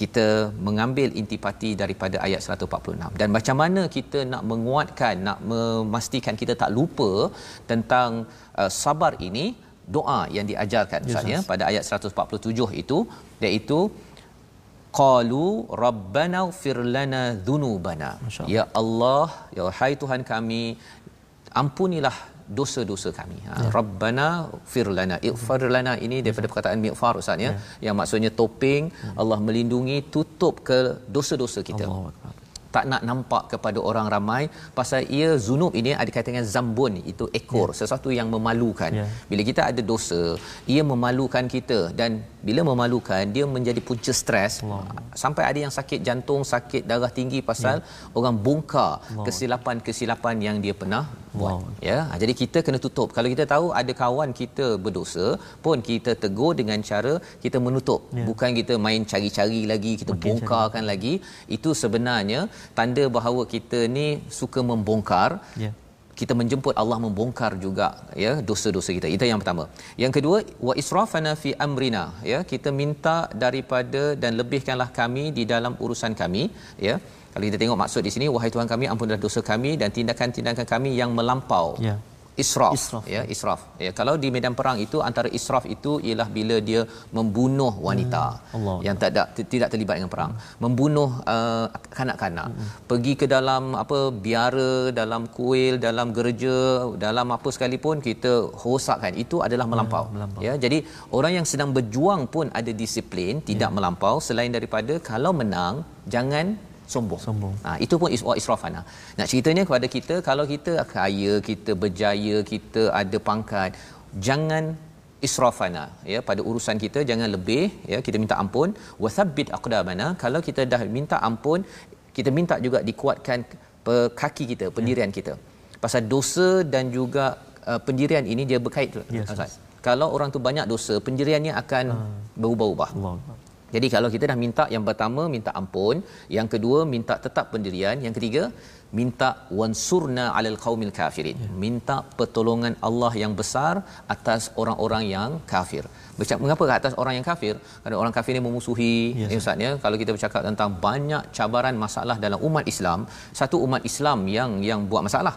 kita mengambil intipati daripada ayat 146 dan macam mana kita nak menguatkan nak memastikan kita tak lupa tentang uh, sabar ini doa yang diajarkan Ustaz ya pada ayat 147 itu iaitu qalu rabbana ighfir lana dhunubana ya Allah ya hai Tuhan kami ampunilah dosa-dosa kami. Ha, ya. Rabbana fir lana. Ighfar lana ini daripada perkataan mighfar Ustaz ya. ya. Yang maksudnya topeng ya. Allah melindungi tutup ke dosa-dosa kita. Allah tak nak nampak kepada orang ramai pasal ia zunub ini ada kaitan dengan zambun itu ekor yeah. sesuatu yang memalukan yeah. bila kita ada dosa ia memalukan kita dan bila memalukan dia menjadi punca stres wow. sampai ada yang sakit jantung sakit darah tinggi pasal yeah. orang bongkar kesilapan-kesilapan yang dia pernah buat wow. ya ha, jadi kita kena tutup kalau kita tahu ada kawan kita berdosa pun kita tegur dengan cara kita menutup yeah. bukan kita main cari-cari lagi kita Makin bongkarkan cari. lagi itu sebenarnya tanda bahawa kita ni suka membongkar yeah kita menjemput Allah membongkar juga ya dosa-dosa kita. Itu yang pertama. Yang kedua wa israfana fi amrina ya kita minta daripada dan lebihkanlah kami di dalam urusan kami ya. Kalau kita tengok maksud di sini wahai Tuhan kami ampunilah dosa kami dan tindakan-tindakan kami yang melampau. Ya israf, israf ya israf ya kalau di medan perang itu antara israf itu ialah bila dia membunuh wanita hmm. yang tak ada tidak terlibat dengan perang hmm. membunuh uh, kanak-kanak hmm. pergi ke dalam apa biara dalam kuil dalam gereja dalam apa sekalipun kita rosakkan itu adalah ya, melampau, ya, melampau. ya jadi orang yang sedang berjuang pun ada disiplin tidak ya. melampau selain daripada kalau menang jangan sombong. sombong. Ha, itu pun is israfana. Nak ceritanya kepada kita kalau kita kaya, kita berjaya, kita ada pangkat, jangan israfana ya pada urusan kita jangan lebih ya kita minta ampun wathabbit aqdamana kalau kita dah minta ampun kita minta juga dikuatkan kaki kita pendirian kita pasal dosa dan juga uh, pendirian ini dia berkait yes, yes. kalau orang tu banyak dosa pendiriannya akan uh, berubah-ubah Allah. Jadi kalau kita dah minta yang pertama minta ampun, yang kedua minta tetap pendirian, yang ketiga minta wansurna alal qaumil kafirin. Ya. Minta pertolongan Allah yang besar atas orang-orang yang kafir. Bercakap mengapa atas orang yang kafir? Kerana orang kafir ini memusuhi yes, ya Ustaz ya. Kalau kita bercakap tentang banyak cabaran masalah dalam umat Islam, satu umat Islam yang yang buat masalah.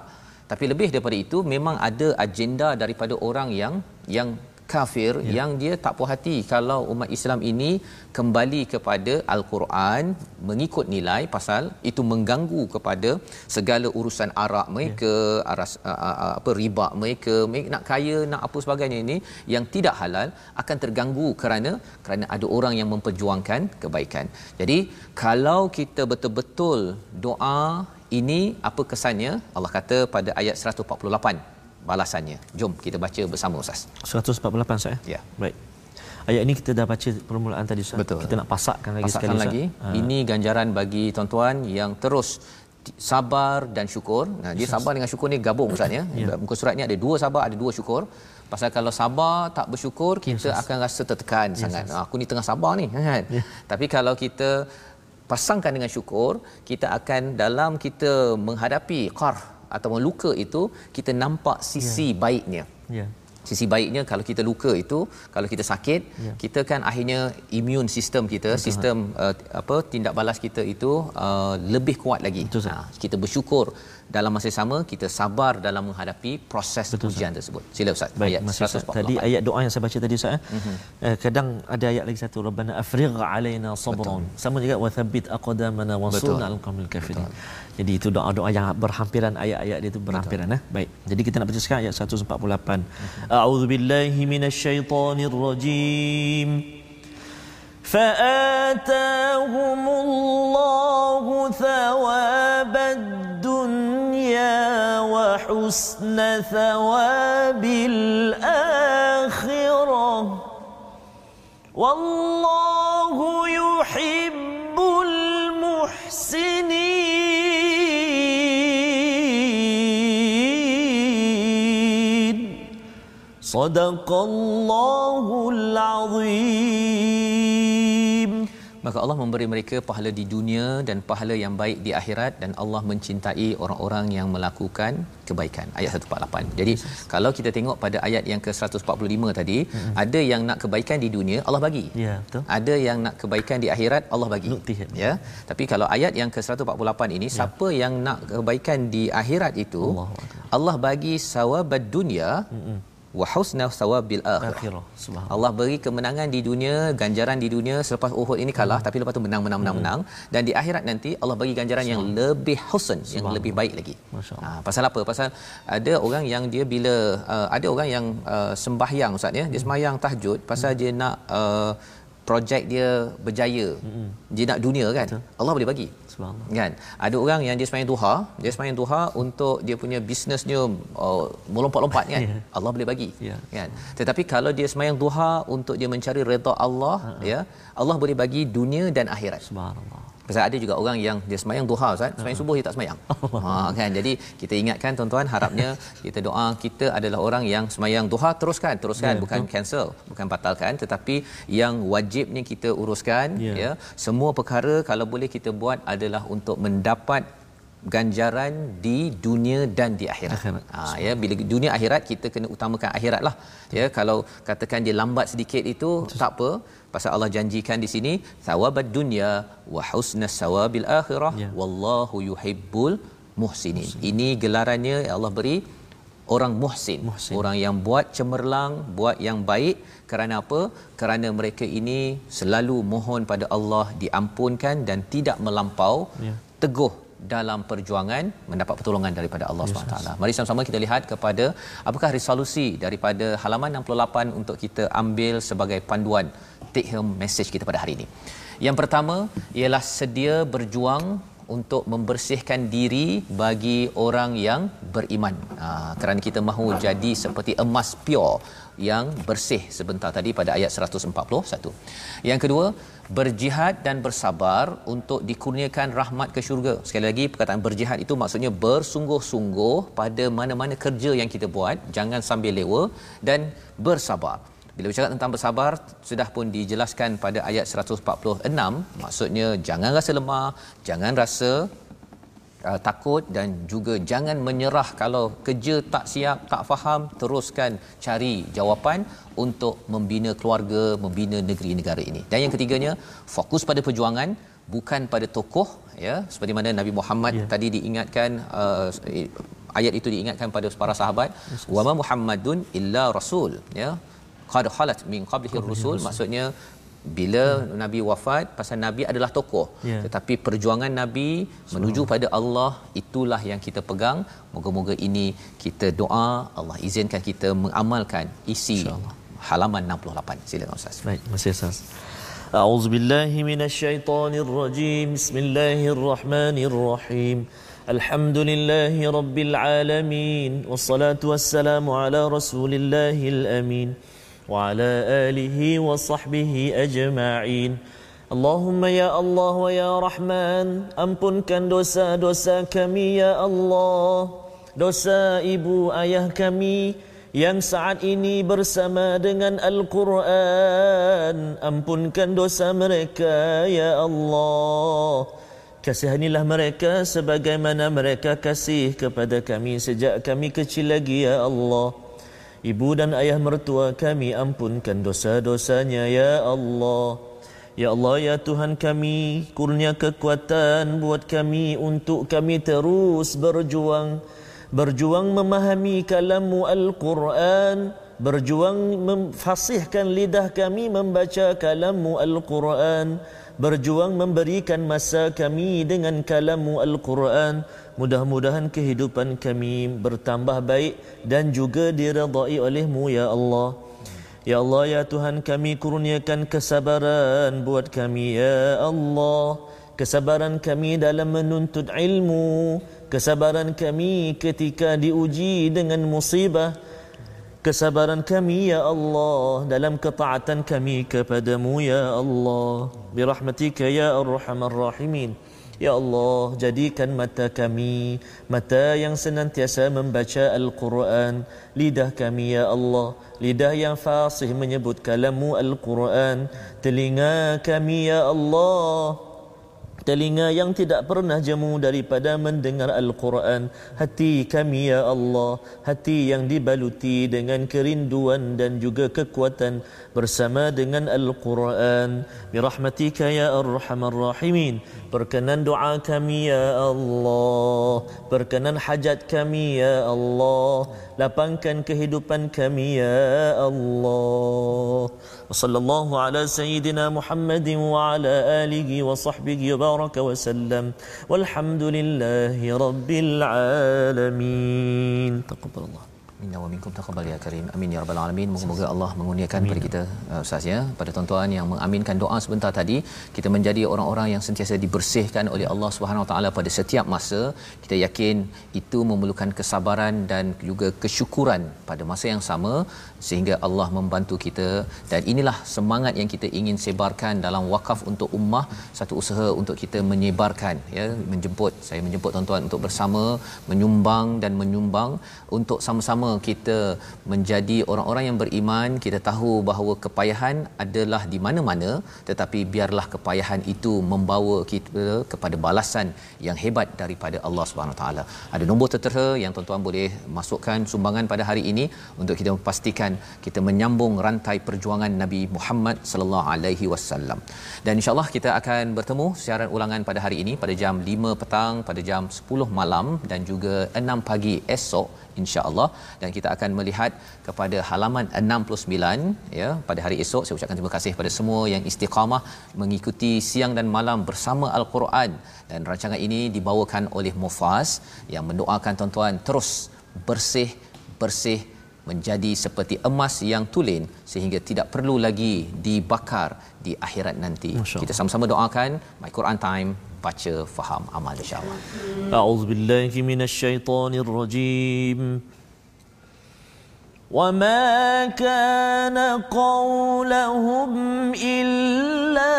Tapi lebih daripada itu memang ada agenda daripada orang yang yang kafir ya. yang dia tak puas hati kalau umat Islam ini kembali kepada al-Quran mengikut nilai pasal itu mengganggu kepada segala urusan arak mereka ya. aras apa riba mereka mereka nak kaya nak apa sebagainya ini yang tidak halal akan terganggu kerana kerana ada orang yang memperjuangkan kebaikan. Jadi kalau kita betul-betul doa ini apa kesannya? Allah kata pada ayat 148 balasannya. Jom kita baca bersama Ustaz. 148 Ustaz ya? Ya. Baik. Ayat ini kita dah baca permulaan tadi Ustaz. Betul. Kita nak pasakkan lagi pasakkan sekali lagi. Ustaz. Ini ganjaran bagi tuan-tuan yang terus sabar dan syukur. Nah, dia sabar dengan syukur ni gabung Ustaz ya. ya. Muka surat ni ada dua sabar, ada dua syukur. Pasal kalau sabar tak bersyukur, kita yes, akan rasa tertekan yes, sangat. Yes. Aku ni tengah sabar ni *laughs* kan. Yeah. Tapi kalau kita pasangkan dengan syukur, kita akan dalam kita menghadapi qar atau luka itu kita nampak sisi yeah. baiknya. Yeah. Sisi baiknya kalau kita luka itu, kalau kita sakit, yeah. kita kan akhirnya imun sistem kita, Betul, sistem uh, apa tindak balas kita itu uh, lebih kuat lagi. Betul, ha, kita bersyukur dalam masa sama kita sabar dalam menghadapi proses Betul, ujian Ustaz. tersebut. Sila Ustaz. Baik, ayat Ustaz. Tadi ayat doa yang saya baca tadi Ustaz. Mm-hmm. Eh, kadang ada ayat lagi satu Rabbana afrigh alaina sabran. Sama juga wa thabbit aqdamana wansurna al qawmil kafirin. Jadi itu doa-doa yang berhampiran ayat-ayat dia itu berhampiran eh. Baik. Jadi kita nak baca sekarang ayat 148. Mm-hmm. أعوذ بالله من الشيطان الرجيم. فآتاهم الله ثواب الدنيا وحسن ثواب الآخرة. والله يؤمن صدق الله العظيم maka Allah memberi mereka pahala di dunia dan pahala yang baik di akhirat dan Allah mencintai orang-orang yang melakukan kebaikan ayat 148. Jadi kalau kita tengok pada ayat yang ke-145 tadi, mm-hmm. ada yang nak kebaikan di dunia Allah bagi. Ya, betul. Ada yang nak kebaikan di akhirat Allah bagi. Nuktihan. Ya. ya. Tapi kalau ayat yang ke-148 ini yeah. siapa yang nak kebaikan di akhirat itu Allah, Allah bagi sawabat dunia. hmm wa husna sawabil akhirah. Allah beri kemenangan di dunia, ganjaran di dunia selepas Uhud ini kalah hmm. tapi lepas tu menang menang menang hmm. menang dan di akhirat nanti Allah bagi ganjaran yang lebih husn, yang lebih baik lagi. Ha, pasal apa? Pasal ada orang yang dia bila uh, ada orang yang uh, sembahyang ustaz ya, dia hmm. sembahyang tahajud pasal hmm. dia nak uh, projek dia berjaya. Hmm. Dia nak dunia kan. Betul. Allah boleh bagi. Kan? Ada orang yang dia sembahyang duha, dia sembahyang duha untuk dia punya bisnesnya uh, melompat-lompat kan. *laughs* yeah. Allah boleh bagi. Yeah. Kan? Tetapi kalau dia sembahyang duha untuk dia mencari redha Allah, uh-huh. ya, Allah boleh bagi dunia dan akhirat. Subhanallah. Pasal ada juga orang yang dia semayang duha Ustaz, semayang subuh dia tak semayang. *laughs* ha kan. Jadi kita ingatkan tuan-tuan harapnya kita doa kita adalah orang yang semayang duha teruskan, teruskan yeah, bukan betul. cancel, bukan batalkan tetapi yang wajibnya kita uruskan yeah. ya. Semua perkara kalau boleh kita buat adalah untuk mendapat ganjaran di dunia dan di akhirat. akhirat. Ha ya bila dunia akhirat kita kena utamakan akhirat lah. Ya kalau katakan dia lambat sedikit itu Betul. tak apa pasal Allah janjikan di sini thawabad dunya wa husnas sawabil akhirah ya. wallahu yuhibbul muhsinin. Muhsin. Ini gelarannya Allah beri orang muhsin, muhsin, orang yang buat cemerlang, buat yang baik kerana apa? Kerana mereka ini selalu mohon pada Allah diampunkan dan tidak melampau ya. teguh dalam perjuangan mendapat pertolongan daripada Allah yes, SWT. Mari sama-sama kita lihat kepada apakah resolusi daripada halaman 68 untuk kita ambil sebagai panduan take home message kita pada hari ini. Yang pertama ialah sedia berjuang untuk membersihkan diri bagi orang yang beriman. Ha, kerana kita mahu jadi seperti emas pure yang bersih sebentar tadi pada ayat 141. Yang kedua, berjihad dan bersabar untuk dikurniakan rahmat ke syurga. Sekali lagi perkataan berjihad itu maksudnya bersungguh-sungguh pada mana-mana kerja yang kita buat, jangan sambil lewa dan bersabar. Bila bercakap tentang bersabar sudah pun dijelaskan pada ayat 146 maksudnya jangan rasa lemah, jangan rasa uh, takut dan juga jangan menyerah kalau kerja tak siap, tak faham, teruskan cari jawapan untuk membina keluarga, membina negeri negara ini. Dan yang ketiganya, fokus pada perjuangan bukan pada tokoh ya seperti mana Nabi Muhammad yeah. tadi diingatkan uh, ayat itu diingatkan pada para sahabat wa Muhammadun illa rasul ya qad khalat min qablihi rusul maksudnya bila hmm. nabi wafat pasal nabi adalah tokoh yeah. tetapi perjuangan nabi so. menuju pada Allah itulah yang kita pegang moga-moga ini kita doa Allah izinkan kita mengamalkan isi halaman 68 silakan ustaz baik terima kasih ustaz أعوذ بالله من الشيطان الرجيم بسم الله الرحمن الرحيم الحمد لله رب العالمين والصلاة والسلام على رسول الله الأمين وعلى آله وصحبه أجمعين اللهم يا الله ويا رحمن ampunkan dosa-dosa kami ya Allah dosa ibu ayah kami yang saat ini bersama dengan Al-Quran ampunkan dosa mereka ya Allah kasihanilah mereka sebagaimana mereka kasih kepada kami sejak kami kecil lagi ya Allah Ibu dan ayah mertua kami ampunkan dosa-dosanya ya Allah. Ya Allah ya Tuhan kami kurnia kekuatan buat kami untuk kami terus berjuang berjuang memahami kalamu Al-Quran berjuang memfasihkan lidah kami membaca kalamu Al-Quran berjuang memberikan masa kami dengan kalamu Al-Quran Mudah-mudahan kehidupan kami bertambah baik dan juga diredai olehmu ya Allah. Ya Allah ya Tuhan kami kurniakan kesabaran buat kami ya Allah. Kesabaran kami dalam menuntut ilmu, kesabaran kami ketika diuji dengan musibah. Kesabaran kami ya Allah dalam ketaatan kami kepadamu ya Allah. Birahmatika ya Arhamar Rahimin. Ya Allah, jadikan mata kami mata yang senantiasa membaca Al-Quran, lidah kami ya Allah, lidah yang fasih menyebut kalamu Al-Quran, telinga kami ya Allah, telinga yang tidak pernah jemu daripada mendengar Al-Quran. Hati kami ya Allah hati yang dibaluti dengan kerinduan dan juga kekuatan bersama dengan Al-Quran. Birahmatika ya arhamar rahimin. Berkenan doa kami ya Allah. Berkenan hajat kami ya Allah. Lapangkan kehidupan kami ya Allah. Wa sallallahu ala sayyidina Muhammadin wa ala alihi wa sahbihi wa وبارك وسلم والحمد لله رب العالمين تقبل الله Minna wa minkum taqabbal ya karim. Amin ya rabbal alamin. Moga-moga Allah mengurniakan kepada kita uh, ustaz ya, pada tuan-tuan yang mengaminkan doa sebentar tadi, kita menjadi orang-orang yang sentiasa dibersihkan oleh Allah Subhanahu Wa taala pada setiap masa. Kita yakin itu memerlukan kesabaran dan juga kesyukuran pada masa yang sama sehingga Allah membantu kita. Dan inilah semangat yang kita ingin sebarkan dalam wakaf untuk ummah satu usaha untuk kita menyebarkan ya. Menjemput saya menjemput tuan-tuan untuk bersama menyumbang dan menyumbang. Untuk sama-sama kita menjadi orang-orang yang beriman kita tahu bahawa kepayahan adalah di mana-mana tetapi biarlah kepayahan itu membawa kita kepada balasan yang hebat daripada Allah Subhanahu taala. Ada nombor tertera yang tuan-tuan boleh masukkan sumbangan pada hari ini untuk kita memastikan kita menyambung rantai perjuangan Nabi Muhammad sallallahu alaihi wasallam. Dan insyaallah kita akan bertemu siaran ulangan pada hari ini pada jam 5 petang pada jam 10 malam dan juga 6 pagi esok insya-Allah. Dan kita akan melihat kepada halaman 69 ya pada hari esok. Saya ucapkan terima kasih kepada semua yang istiqamah mengikuti siang dan malam bersama al-Quran. Dan rancangan ini dibawakan oleh Mufaz yang mendoakan tuan-tuan terus bersih bersih menjadi seperti emas yang tulen sehingga tidak perlu lagi dibakar di akhirat nanti. Kita sama-sama doakan My Quran Time baca faham amal insyaallah. A'udzubillahi minasyaitonirrajim. وما كان قولهم إلا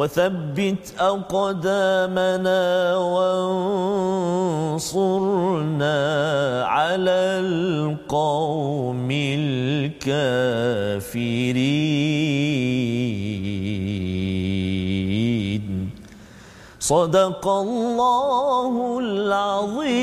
وثبت أقدامنا وانصرنا على القوم الكافرين. صدق الله العظيم.